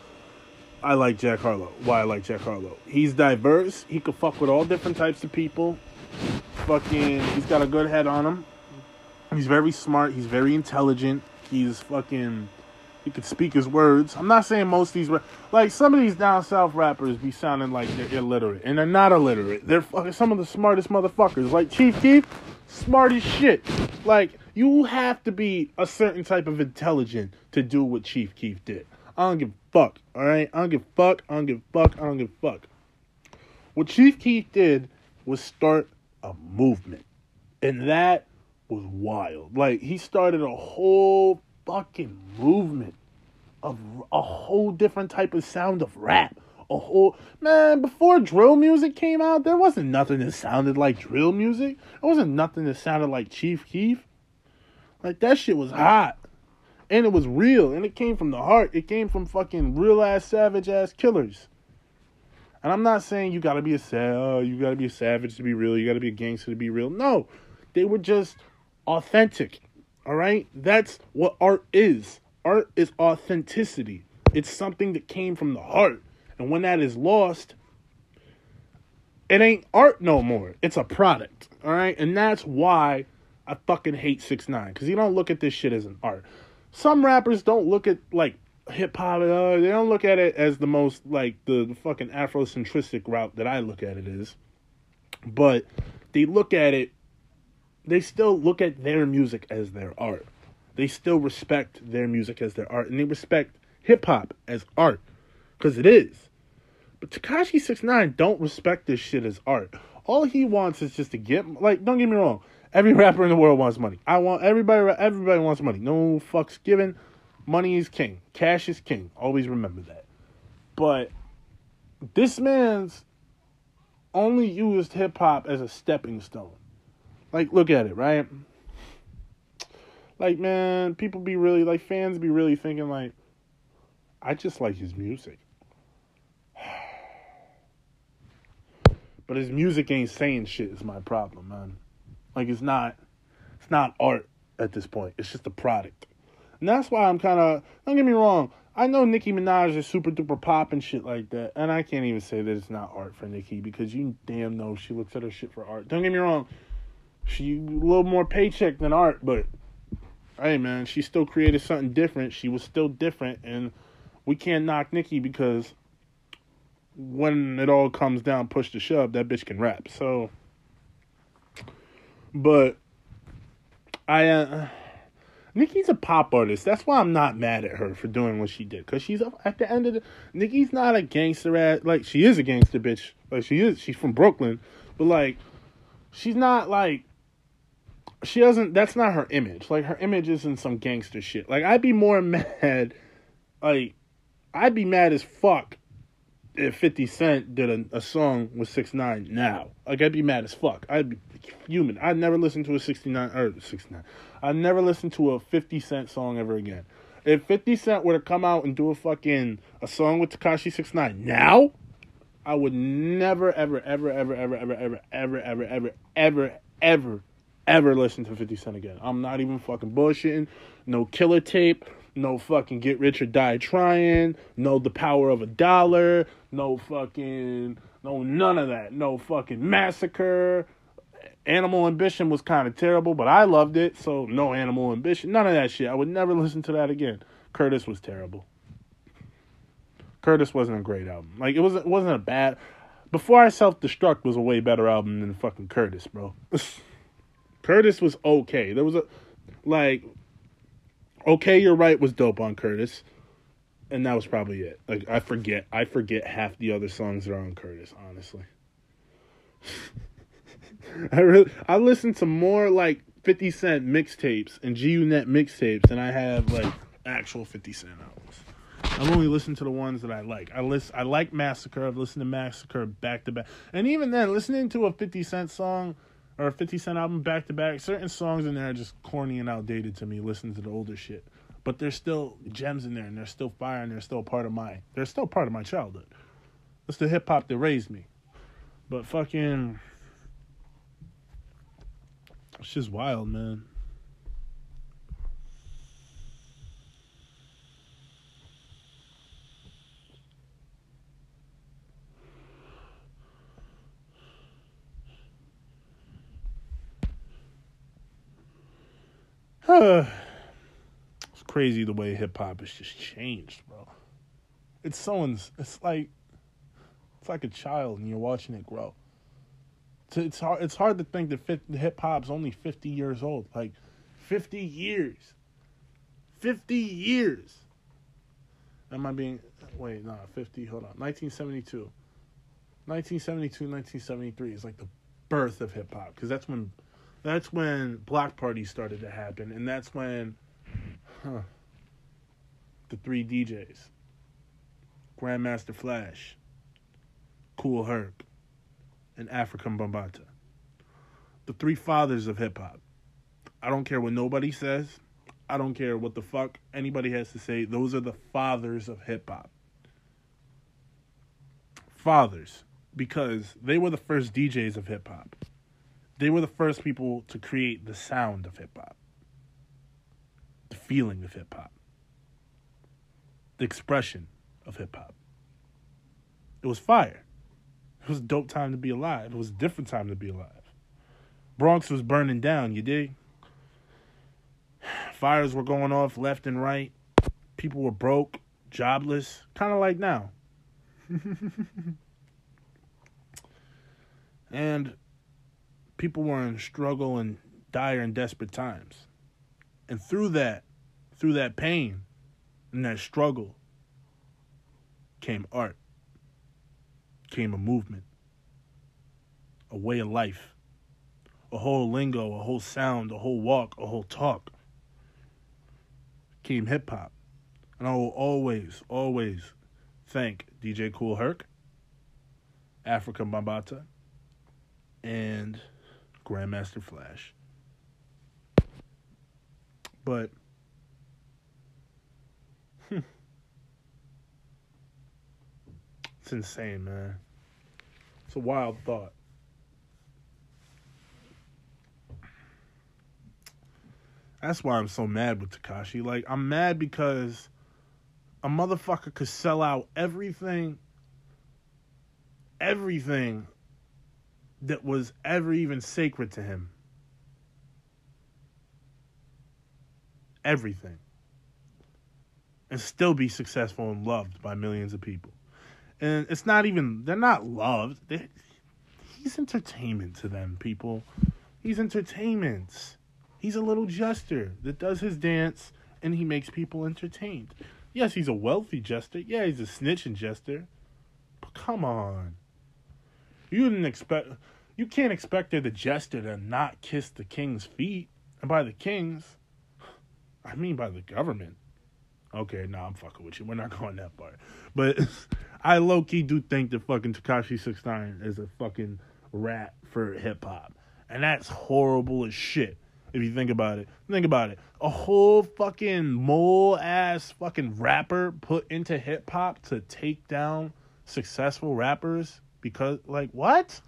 B: I like Jack Harlow. Why I like Jack Harlow? He's diverse. He could fuck with all different types of people. Fucking, he's got a good head on him. He's very smart. He's very intelligent. He's fucking he could speak his words. I'm not saying most of these, like some of these down south rappers be sounding like they're illiterate, and they're not illiterate. They're fucking some of the smartest motherfuckers. Like Chief Keef, smart as shit. Like you have to be a certain type of intelligent to do what Chief Keef did. I don't give a fuck. All right, I don't give a fuck. I don't give a fuck. I don't give a fuck. What Chief Keef did was start a movement, and that was wild. Like he started a whole fucking movement of a whole different type of sound of rap, a whole man before drill music came out. There wasn't nothing that sounded like drill music. There wasn't nothing that sounded like Chief Keef. Like that shit was hot, and it was real, and it came from the heart. It came from fucking real ass savage ass killers. And I'm not saying you gotta be a sa- oh, you gotta be a savage to be real. You gotta be a gangster to be real. No, they were just authentic. All right, that's what art is. Art is authenticity. It's something that came from the heart. And when that is lost, it ain't art no more. It's a product. All right? And that's why I fucking hate 6 9 cuz you don't look at this shit as an art. Some rappers don't look at like hip hop they don't look at it as the most like the, the fucking Afrocentric route that I look at it is. But they look at it they still look at their music as their art. They still respect their music as their art and they respect hip hop as art because it is. But Tekashi 69 don't respect this shit as art. All he wants is just to get like don't get me wrong. Every <laughs> rapper in the world wants money. I want everybody everybody wants money. No fucks given. Money is king. Cash is king. Always remember that. But this man's only used hip hop as a stepping stone. Like look at it, right? Like man, people be really like fans be really thinking like I just like his music. <sighs> But his music ain't saying shit is my problem, man. Like it's not it's not art at this point. It's just a product. And that's why I'm kind of don't get me wrong. I know Nicki Minaj is super duper pop and shit like that, and I can't even say that it's not art for Nicki because you damn know she looks at her shit for art. Don't get me wrong, she a little more paycheck than art, but hey man, she still created something different. She was still different, and we can't knock Nicki because when it all comes down, push to shove, that bitch can rap. So, but I, uh, Nicki's a pop artist. That's why I'm not mad at her for doing what she did. Cause she's at the end of the, Nicki's not a gangster. Like she is a gangster bitch. Like she is. She's from Brooklyn, but like, she's not like. She doesn't. That's not her image. Like her image isn't some gangster shit. Like I'd be more <laughs> mad. Like I'd be mad as fuck if 50 Cent did a, a song with 6 9 now. Like, I'd be mad as fuck. I'd be human. I'd never listen to a 69 or 69. I'd never listen to a 50 Cent song ever again. If 50 Cent were to come out and do a fucking a song with Tekashi 6 9 now, I would never, ever, ever, ever, ever, ever, ever, ever, ever, ever, ever, ever, ever listen to 50 Cent again. I'm not even fucking bullshitting. No killer tape no fucking get rich or die trying, no the power of a dollar, no fucking no none of that. No fucking massacre. Animal Ambition was kind of terrible, but I loved it, so no Animal Ambition. None of that shit. I would never listen to that again. Curtis was terrible. Curtis wasn't a great album. Like it wasn't it wasn't a bad Before I Self Destruct was a way better album than fucking Curtis, bro. <laughs> Curtis was okay. There was a like Okay, You're Right was dope on Curtis. And that was probably it. Like I forget I forget half the other songs that are on Curtis, honestly. <laughs> <laughs> I really I listened to more like 50 Cent mixtapes and G-Unit mixtapes than I have like actual 50 Cent albums. I've only listened to the ones that I like. I list I like Massacre. I've listened to Massacre back to back. And even then, listening to a 50 Cent song or a 50 Cent album back to back, certain songs in there are just corny and outdated to me, listening to the older shit. But there's still gems in there and they're still fire and they're still part of my they're still part of my childhood. It's the hip hop that raised me. But fucking it's just wild, man. <sighs> it's crazy the way hip hop has just changed, bro. It's so ins- it's like it's like a child and you're watching it grow. It's, hard it's hard to think that hip hop's only 50 years old. Like 50 years. 50 years. Am I being wait, no, 50, hold on. 1972. 1972, 1973 is like the birth of hip hop because that's when that's when block parties started to happen, and that's when huh, the three DJs, Grandmaster Flash, Kool Herc, and Afrika Bambaataa. The three fathers of hip hop. I don't care what nobody says. I don't care what the fuck anybody has to say. Those are the fathers of hip hop. Fathers, because they were the first DJs of hip hop. They were the first people to create the sound of hip hop, the feeling of hip hop, the expression of hip hop. It was fire. It was a dope time to be alive. It was a different time to be alive. Bronx was burning down, you dig? <sighs> Fires were going off left and right. People were broke, jobless, kind of like now. <laughs> and people were in struggle and dire and desperate times. And through that, through that pain and that struggle came art, came a movement, a way of life, a whole lingo, a whole sound, a whole walk, a whole talk. Came hip hop. And I will always, always thank DJ Kool Herc, Afrika Bambaataa, and Grandmaster Flash. But it's insane, man. It's a wild thought. That's why I'm so mad with Tekashi. Like, I'm mad because a motherfucker could sell out everything, everything that was ever even sacred to him. Everything. And still be successful and loved by millions of people. And it's not even, they're not loved. they he's entertainment to them, people. He's entertainment. He's a little jester that does his dance and he makes people entertained. Yes, he's a wealthy jester. Yeah, he's a snitching jester. But come on. You didn't expect you can't expect the jester to not kiss the king's feet. And by the kings, I mean by the government. Okay, nah, I'm fucking with you. We're not <laughs> going that far. But I low key do think that fucking Tekashi Six Nine is a fucking rat for hip hop. And that's horrible as shit. If you think about it. Think about it. A whole fucking mole ass fucking rapper put into hip hop to take down successful rappers because like what?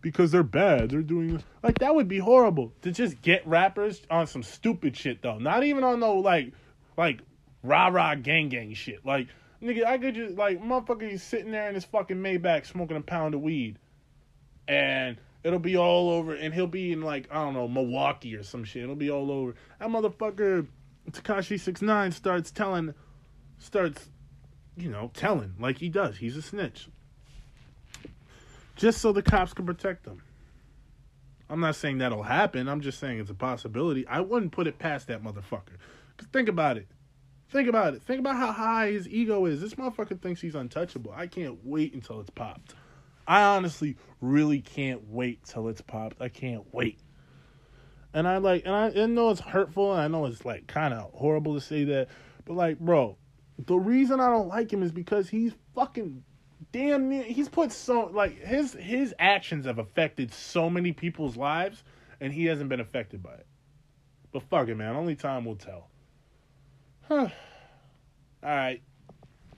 B: Because they're bad. They're doing like that would be horrible to just get rappers on some stupid shit though. Not even on no like like rah rah gang gang shit. Like nigga, I could just like motherfucker he's sitting there in his fucking Maybach smoking a pound of weed. And it'll be all over and he'll be in like, I don't know, Milwaukee or some shit. It'll be all over. That motherfucker Tekashi Six Nine starts telling starts you know, telling like he does. He's a snitch. Just so the cops can protect him. I'm not saying that'll happen. I'm just saying it's a possibility. I wouldn't put it past that motherfucker. Cause think about it. Think about it. Think about how high his ego is. This motherfucker thinks he's untouchable. I can't wait until it's popped. I honestly really can't wait till it's popped. I can't wait. And I like, and I, I know it's hurtful, and I know it's like kind of horrible to say that, but like, bro, the reason I don't like him is because he's fucking damn near. He's put so like his his actions have affected so many people's lives, and he hasn't been affected by it. But fuck it, man. Only time will tell. Huh. All right,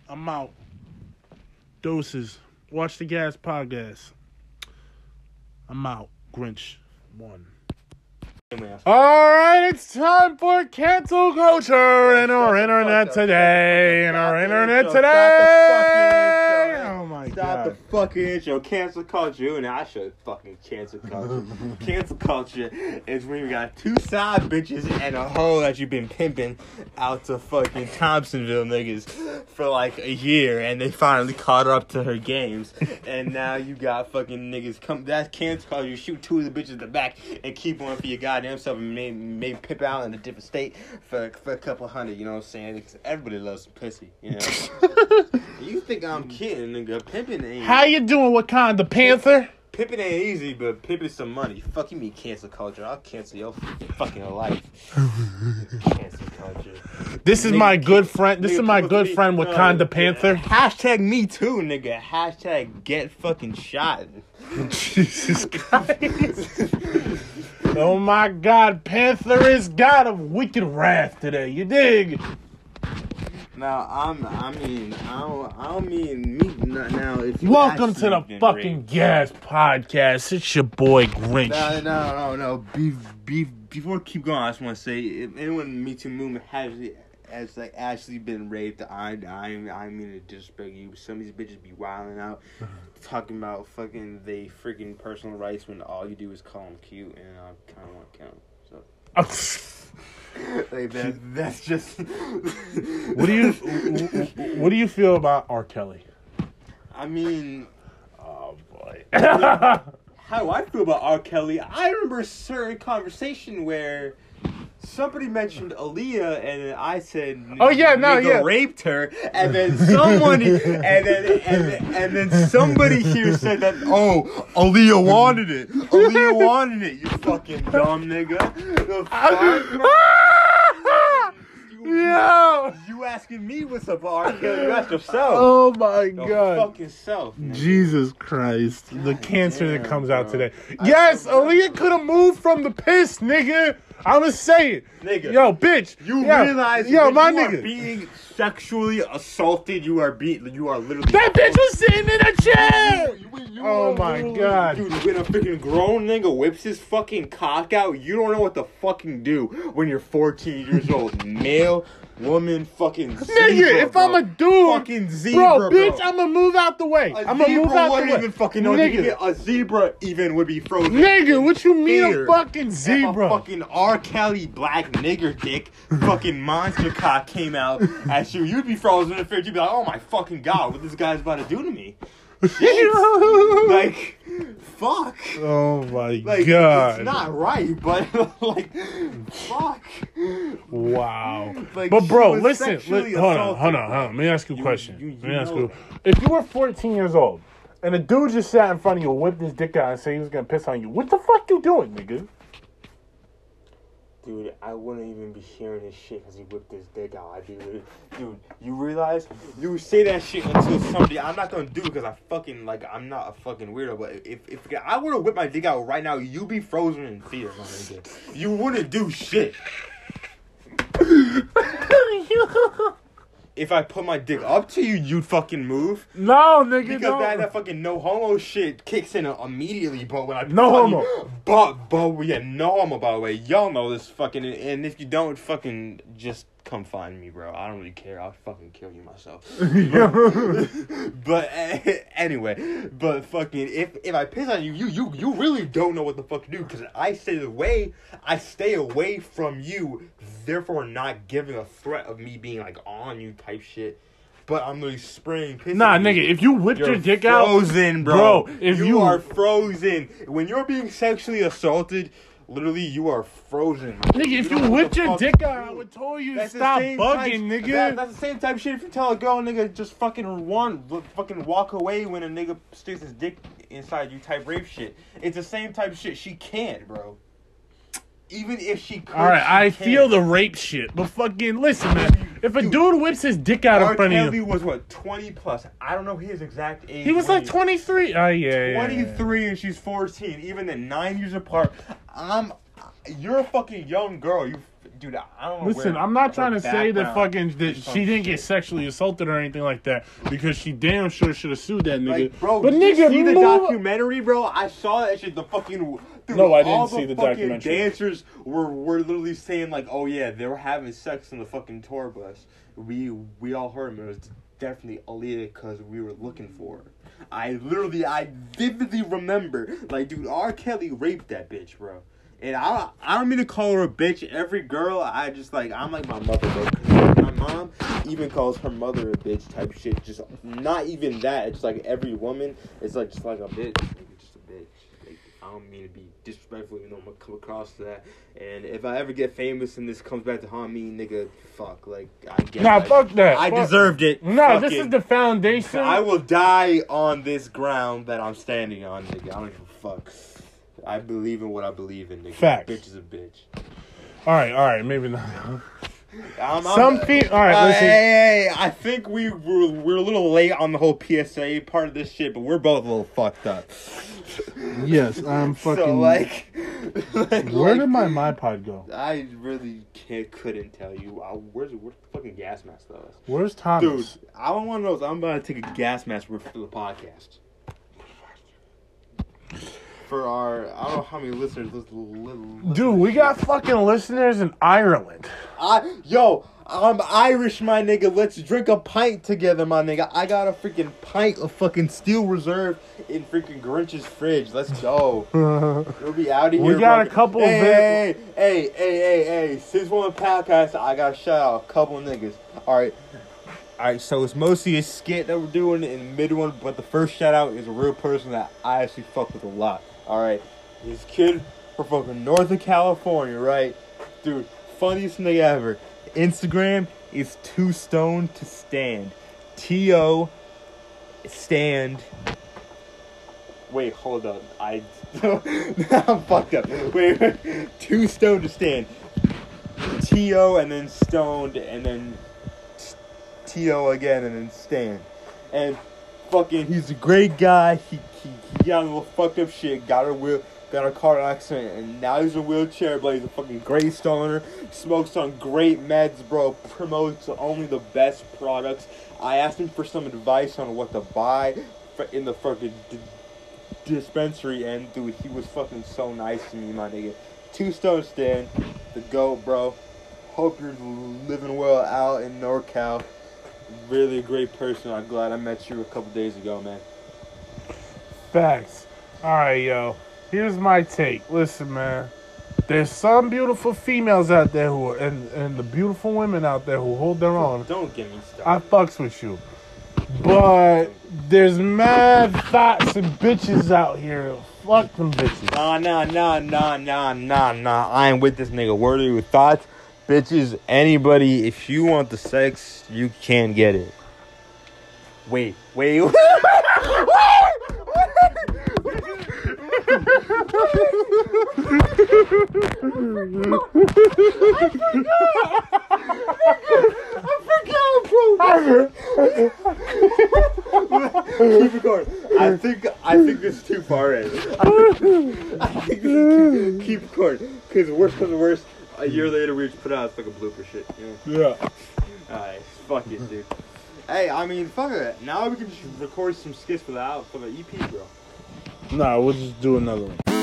B: I'm out. Doses. Watch the Gas podcast. I'm out. Grinch one. All right, it's time for cancel culture in our internet today. In our internet today.
A: Stop the fucking intro. Cancel culture. And I should fucking cancel culture. <laughs> cancel culture is when you got two side bitches and a hoe that you've been pimping out to fucking Thompsonville niggas for like a year and they finally caught up to her games. And now you got fucking niggas come. That's cancel culture. You shoot two of the bitches in the back and keep one for your goddamn self and maybe, maybe pimp out in a different state for, for a couple hundred. You know what I'm saying? Because Everybody loves some pussy. You know? <laughs> you think I'm kidding, nigga? Pimping ain't.
B: How you doing, Wakanda Panther?
A: Pippin ain't easy, but Pippin some money. Fuck you, mean cancel culture. I'll cancel your fucking life. <laughs> cancel culture.
B: This is
A: Nigga,
B: my good friend. This
A: nigga,
B: is my good
A: think-
B: friend
A: no,
B: Wakanda
A: yeah.
B: Panther.
A: Hashtag me too, nigga. Hashtag get fucking shot.
B: Jesus Christ. oh my God, Panther is God of wicked wrath today. You dig?
A: Now I'm. I mean, I don't. I don't mean me. Now, if you
B: Welcome to the fucking Gas Podcast. It's your boy Grinch.
A: No, no, no, no. Be, be, before we keep going, I just want to say, if anyone in Me Too movement has has like actually been raped, I, I, I mean to disrespect you. Some of these bitches be wilding out, <laughs> talking about fucking they freaking personal rights when all you do is call them cute, and I kind of want to count. So. <laughs> <laughs> Like that, that's just. <laughs>
B: what do you What do you feel about R. Kelly?
A: I mean,
B: Oh boy. <laughs>
A: how do I feel about R. Kelly? I remember a certain conversation where somebody mentioned Aaliyah, and then I said,
B: Oh, yeah, no, yeah.
A: raped her," and then someone, and then and, then- and then somebody here said that, "Oh, Aaliyah wanted it. Aaliyah <laughs> wanted it. You fucking dumb nigga." The fuck. <laughs> You-
B: Yo.
A: You asking me what's up, R. Kelly? You ask yourself.
B: Oh my
A: Your
B: God.
A: fucking self. nigga.
B: Jesus Christ. The cancer that
A: damn,
B: comes out today.
A: I
B: Yes. Aaliyah could have moved from the piss, nigga. I'ma say it.
A: Nigga.
B: Yo, bitch.
A: You
B: yo,
A: realize
B: Yo,
A: that
B: my
A: you
B: nigga.
A: are being sexually assaulted. You are beat. You are literally.
B: that bitch was sitting in a chair.
A: You- you
B: Oh my God.
A: dude! When a freaking grown nigga whips his fucking cock out, you don't know what to fucking do when you're 14 years old. <laughs> Male, woman, fucking zebra,
B: Nigga, if I'm
A: bro.
B: a dude,
A: fucking zebra,
B: bro, bitch, I'ma move out the way.
A: A
B: I'ma move
A: zebra
B: out the way.
A: even fucking know.
B: Nigga,
A: A zebra even would be frozen.
B: nigga, what you mean a fucking
A: If
B: zebra?
A: a fucking R. Kelly black nigger dick fucking monster cock came out at you, you'd be frozen in fear. You'd be like, oh my fucking god, what this guy's about to do to me? <laughs> Like, fuck.
B: oh my
A: Like,
B: god.
A: it's not right, but <laughs> like, fuck.
B: Wow.
A: Like,
B: but bro, listen. li- hold on, hold on, hold on. Let me ask you a
A: You-
B: question.
A: you- you
B: Let me ask you. If you were 14 years old and a dude just sat in front of you and whipped his dick out and said he was gonna piss on you, what the fuck you doing, nigga?
A: Dude, I wouldn't even be hearing this shit because he whipped his dick out. I'd be like, dude, you realize you say that shit until somebody. I'm not gonna do it because I fucking like I'm not a fucking weirdo. But if if I were to whip my dick out right now, you'd be frozen in fear, my nigga. You wouldn't do shit. <laughs> <laughs> <laughs> If I put my dick up to you, you'd fucking move.
B: no, nigga,
A: Because
B: no.
A: that, that fucking no homo shit kicks in immediately, but when I
B: No homo.
A: but but yeah, no homo by the way. Y'all know this fucking, and if you don't, fucking just come find me, bro. I don't really care. I'll fucking kill you myself. <laughs> but eh, <laughs> anyway, but fucking if if I piss on you, you you you really don't know what the fuck to do because I stay away. I stay away from you, therefore not giving a threat of me being like on you type shit. But I'm really spraying piss.
B: nah,
A: you.
B: nigga, if you whipped
A: You're
B: your dick out,
A: frozen, bro.
B: Bro, if
A: you,
B: you-
A: are frozen when you're being sexually assaulted, literally you are frozen.
B: nigga, if you whipped your dick out, I would tell you
A: That's
B: stop bugging,
A: type-
B: nigga.
A: that- that's the same type of shit if you tell a girl, nigga, just fucking run, fucking walk away when a nigga sticks his dick inside you type rape shit. It's the same type of shit. She can't, bro. Even if she could.
B: All right, I
A: can't.
B: feel the rape shit, but fucking listen, man. If a dude whips his dick out
A: R.
B: in front of
A: Kelly
B: you,
A: was what, 20 plus? I don't know his exact age.
B: he was like 23. Oh yeah, yeah, yeah.
A: 23 and she's 14, even then nine years apart. I'm, you're a fucking young girl. You, dude, I don't know.
B: Listen,
A: where
B: I'm not trying to say that fucking that she didn't get sexually assaulted or anything like that because she damn sure should have sued that nigga.
A: Like, bro,
B: but
A: did
B: nigga,
A: you see the documentary, bro? I saw that shit. The fucking dude,
B: No, I didn't
A: all
B: see the
A: fucking
B: documentary.
A: Dancers were were literally saying like, "Oh yeah, they were having sex in the fucking tour bus." We we all heard them. It was definitely Aaliyah because we were looking for her. I literally, I vividly remember, like, dude, R. Kelly raped that bitch, bro. And I, I don't mean to call her a bitch. Every girl, I just like, I'm like my mother, bro. My mom even calls her mother a bitch type shit. Just not even that. It's like every woman is like just like a bitch, like, just a bitch. Like, I don't mean to be disrespectful, even though I'm gonna come across to that. And if I ever get famous and this comes back to haunt me, nigga, fuck. Like I guess
B: Nah, fuck that.
A: I
B: Fuck-
A: deserved it.
B: No, this
A: Fucking-
B: is the foundation.
A: I will die on this ground that I'm standing on, nigga. I don't give a fuck. I believe in what I believe in, nigga.
B: Facts.
A: Bitch is a bitch.
B: all right, all right, maybe not. <laughs>
A: I'm,
B: Some fe- all right,
A: Uh,
B: listen.
A: Hey, hey, I think we were, we're a little late on the whole PSA part of this shit, but we're both a little fucked up.
B: Yes, I'm <laughs> fucking.
A: So like, like
B: where <laughs>
A: like,
B: did my my pod go?
A: I really can't, couldn't tell you. I, where's where's the fucking gas mask though?
B: Where's Thomas?
A: Dude,
B: Thomas?
A: I don't want to know. I'm about to take a gas mask for the podcast. For our, I don't know how many listeners. Listen, little,
B: Dude, we got fucking listeners in Ireland.
A: I yo, I'm Irish, my nigga. Let's drink a pint together, my nigga. I got a freaking pint of fucking Steel Reserve in freaking Grinch's fridge. Let's go. <laughs> We'll be out of
B: We got
A: bro.
B: a couple
A: Hey,
B: of
A: hey, hey, hey, hey, hey, hey. Since we're on the podcast, I got to shout out a couple of niggas. All right. All right, so it's mostly a skit that we're doing in the mid one, but the first shout out is a real person that I actually fuck with a lot. All right, this kid from fucking Northern California, right? Dude, funniest thing ever. Instagram is too stoned to stand. T O stand. Wait, hold up. I <laughs> I'm fucked up. Wait, wait. <laughs> too stoned to stand. T O and then stoned and then T O again and then stand. And fucking, he's a great guy. He he, he got a little fucked up shit. Got a wheel. Got a car accident and now he's in a wheelchair, but he's a fucking great stoner. Smokes on great meds, bro. Promotes only the best products. I asked him for some advice on what to buy in the fucking d- dispensary, and dude, he was fucking so nice to me, my nigga. Two Stone Stand, the GOAT, bro. Hope you're living well out in NorCal. Really a great person. I'm glad I met you a couple days ago, man.
B: Facts. All right, yo. Here's my take. Listen, man. There's some beautiful females out there who are, and, and the beautiful women out there who hold their own.
A: Don't get me
B: stuff.
A: I
B: fucks with you. But there's mad thoughts and bitches out here. Fuck them bitches.
A: Nah, nah, nah, nah, nah, nah, nah. I ain't with this nigga. Word of your thoughts, bitches. Anybody, if you want the sex, you can get it. Wait, wait. I forgot. Keep it going. I think I think this is too far in. I think this is too, keep it going. Because worst comes worst, a year later we just put out like a blooper shit. You know?
B: Yeah.
A: Alright, fuck it, dude. Hey, I mean, fuck it. Now we can just record some skits for the out for the EP, bro.
B: Nah, we'll just do another one.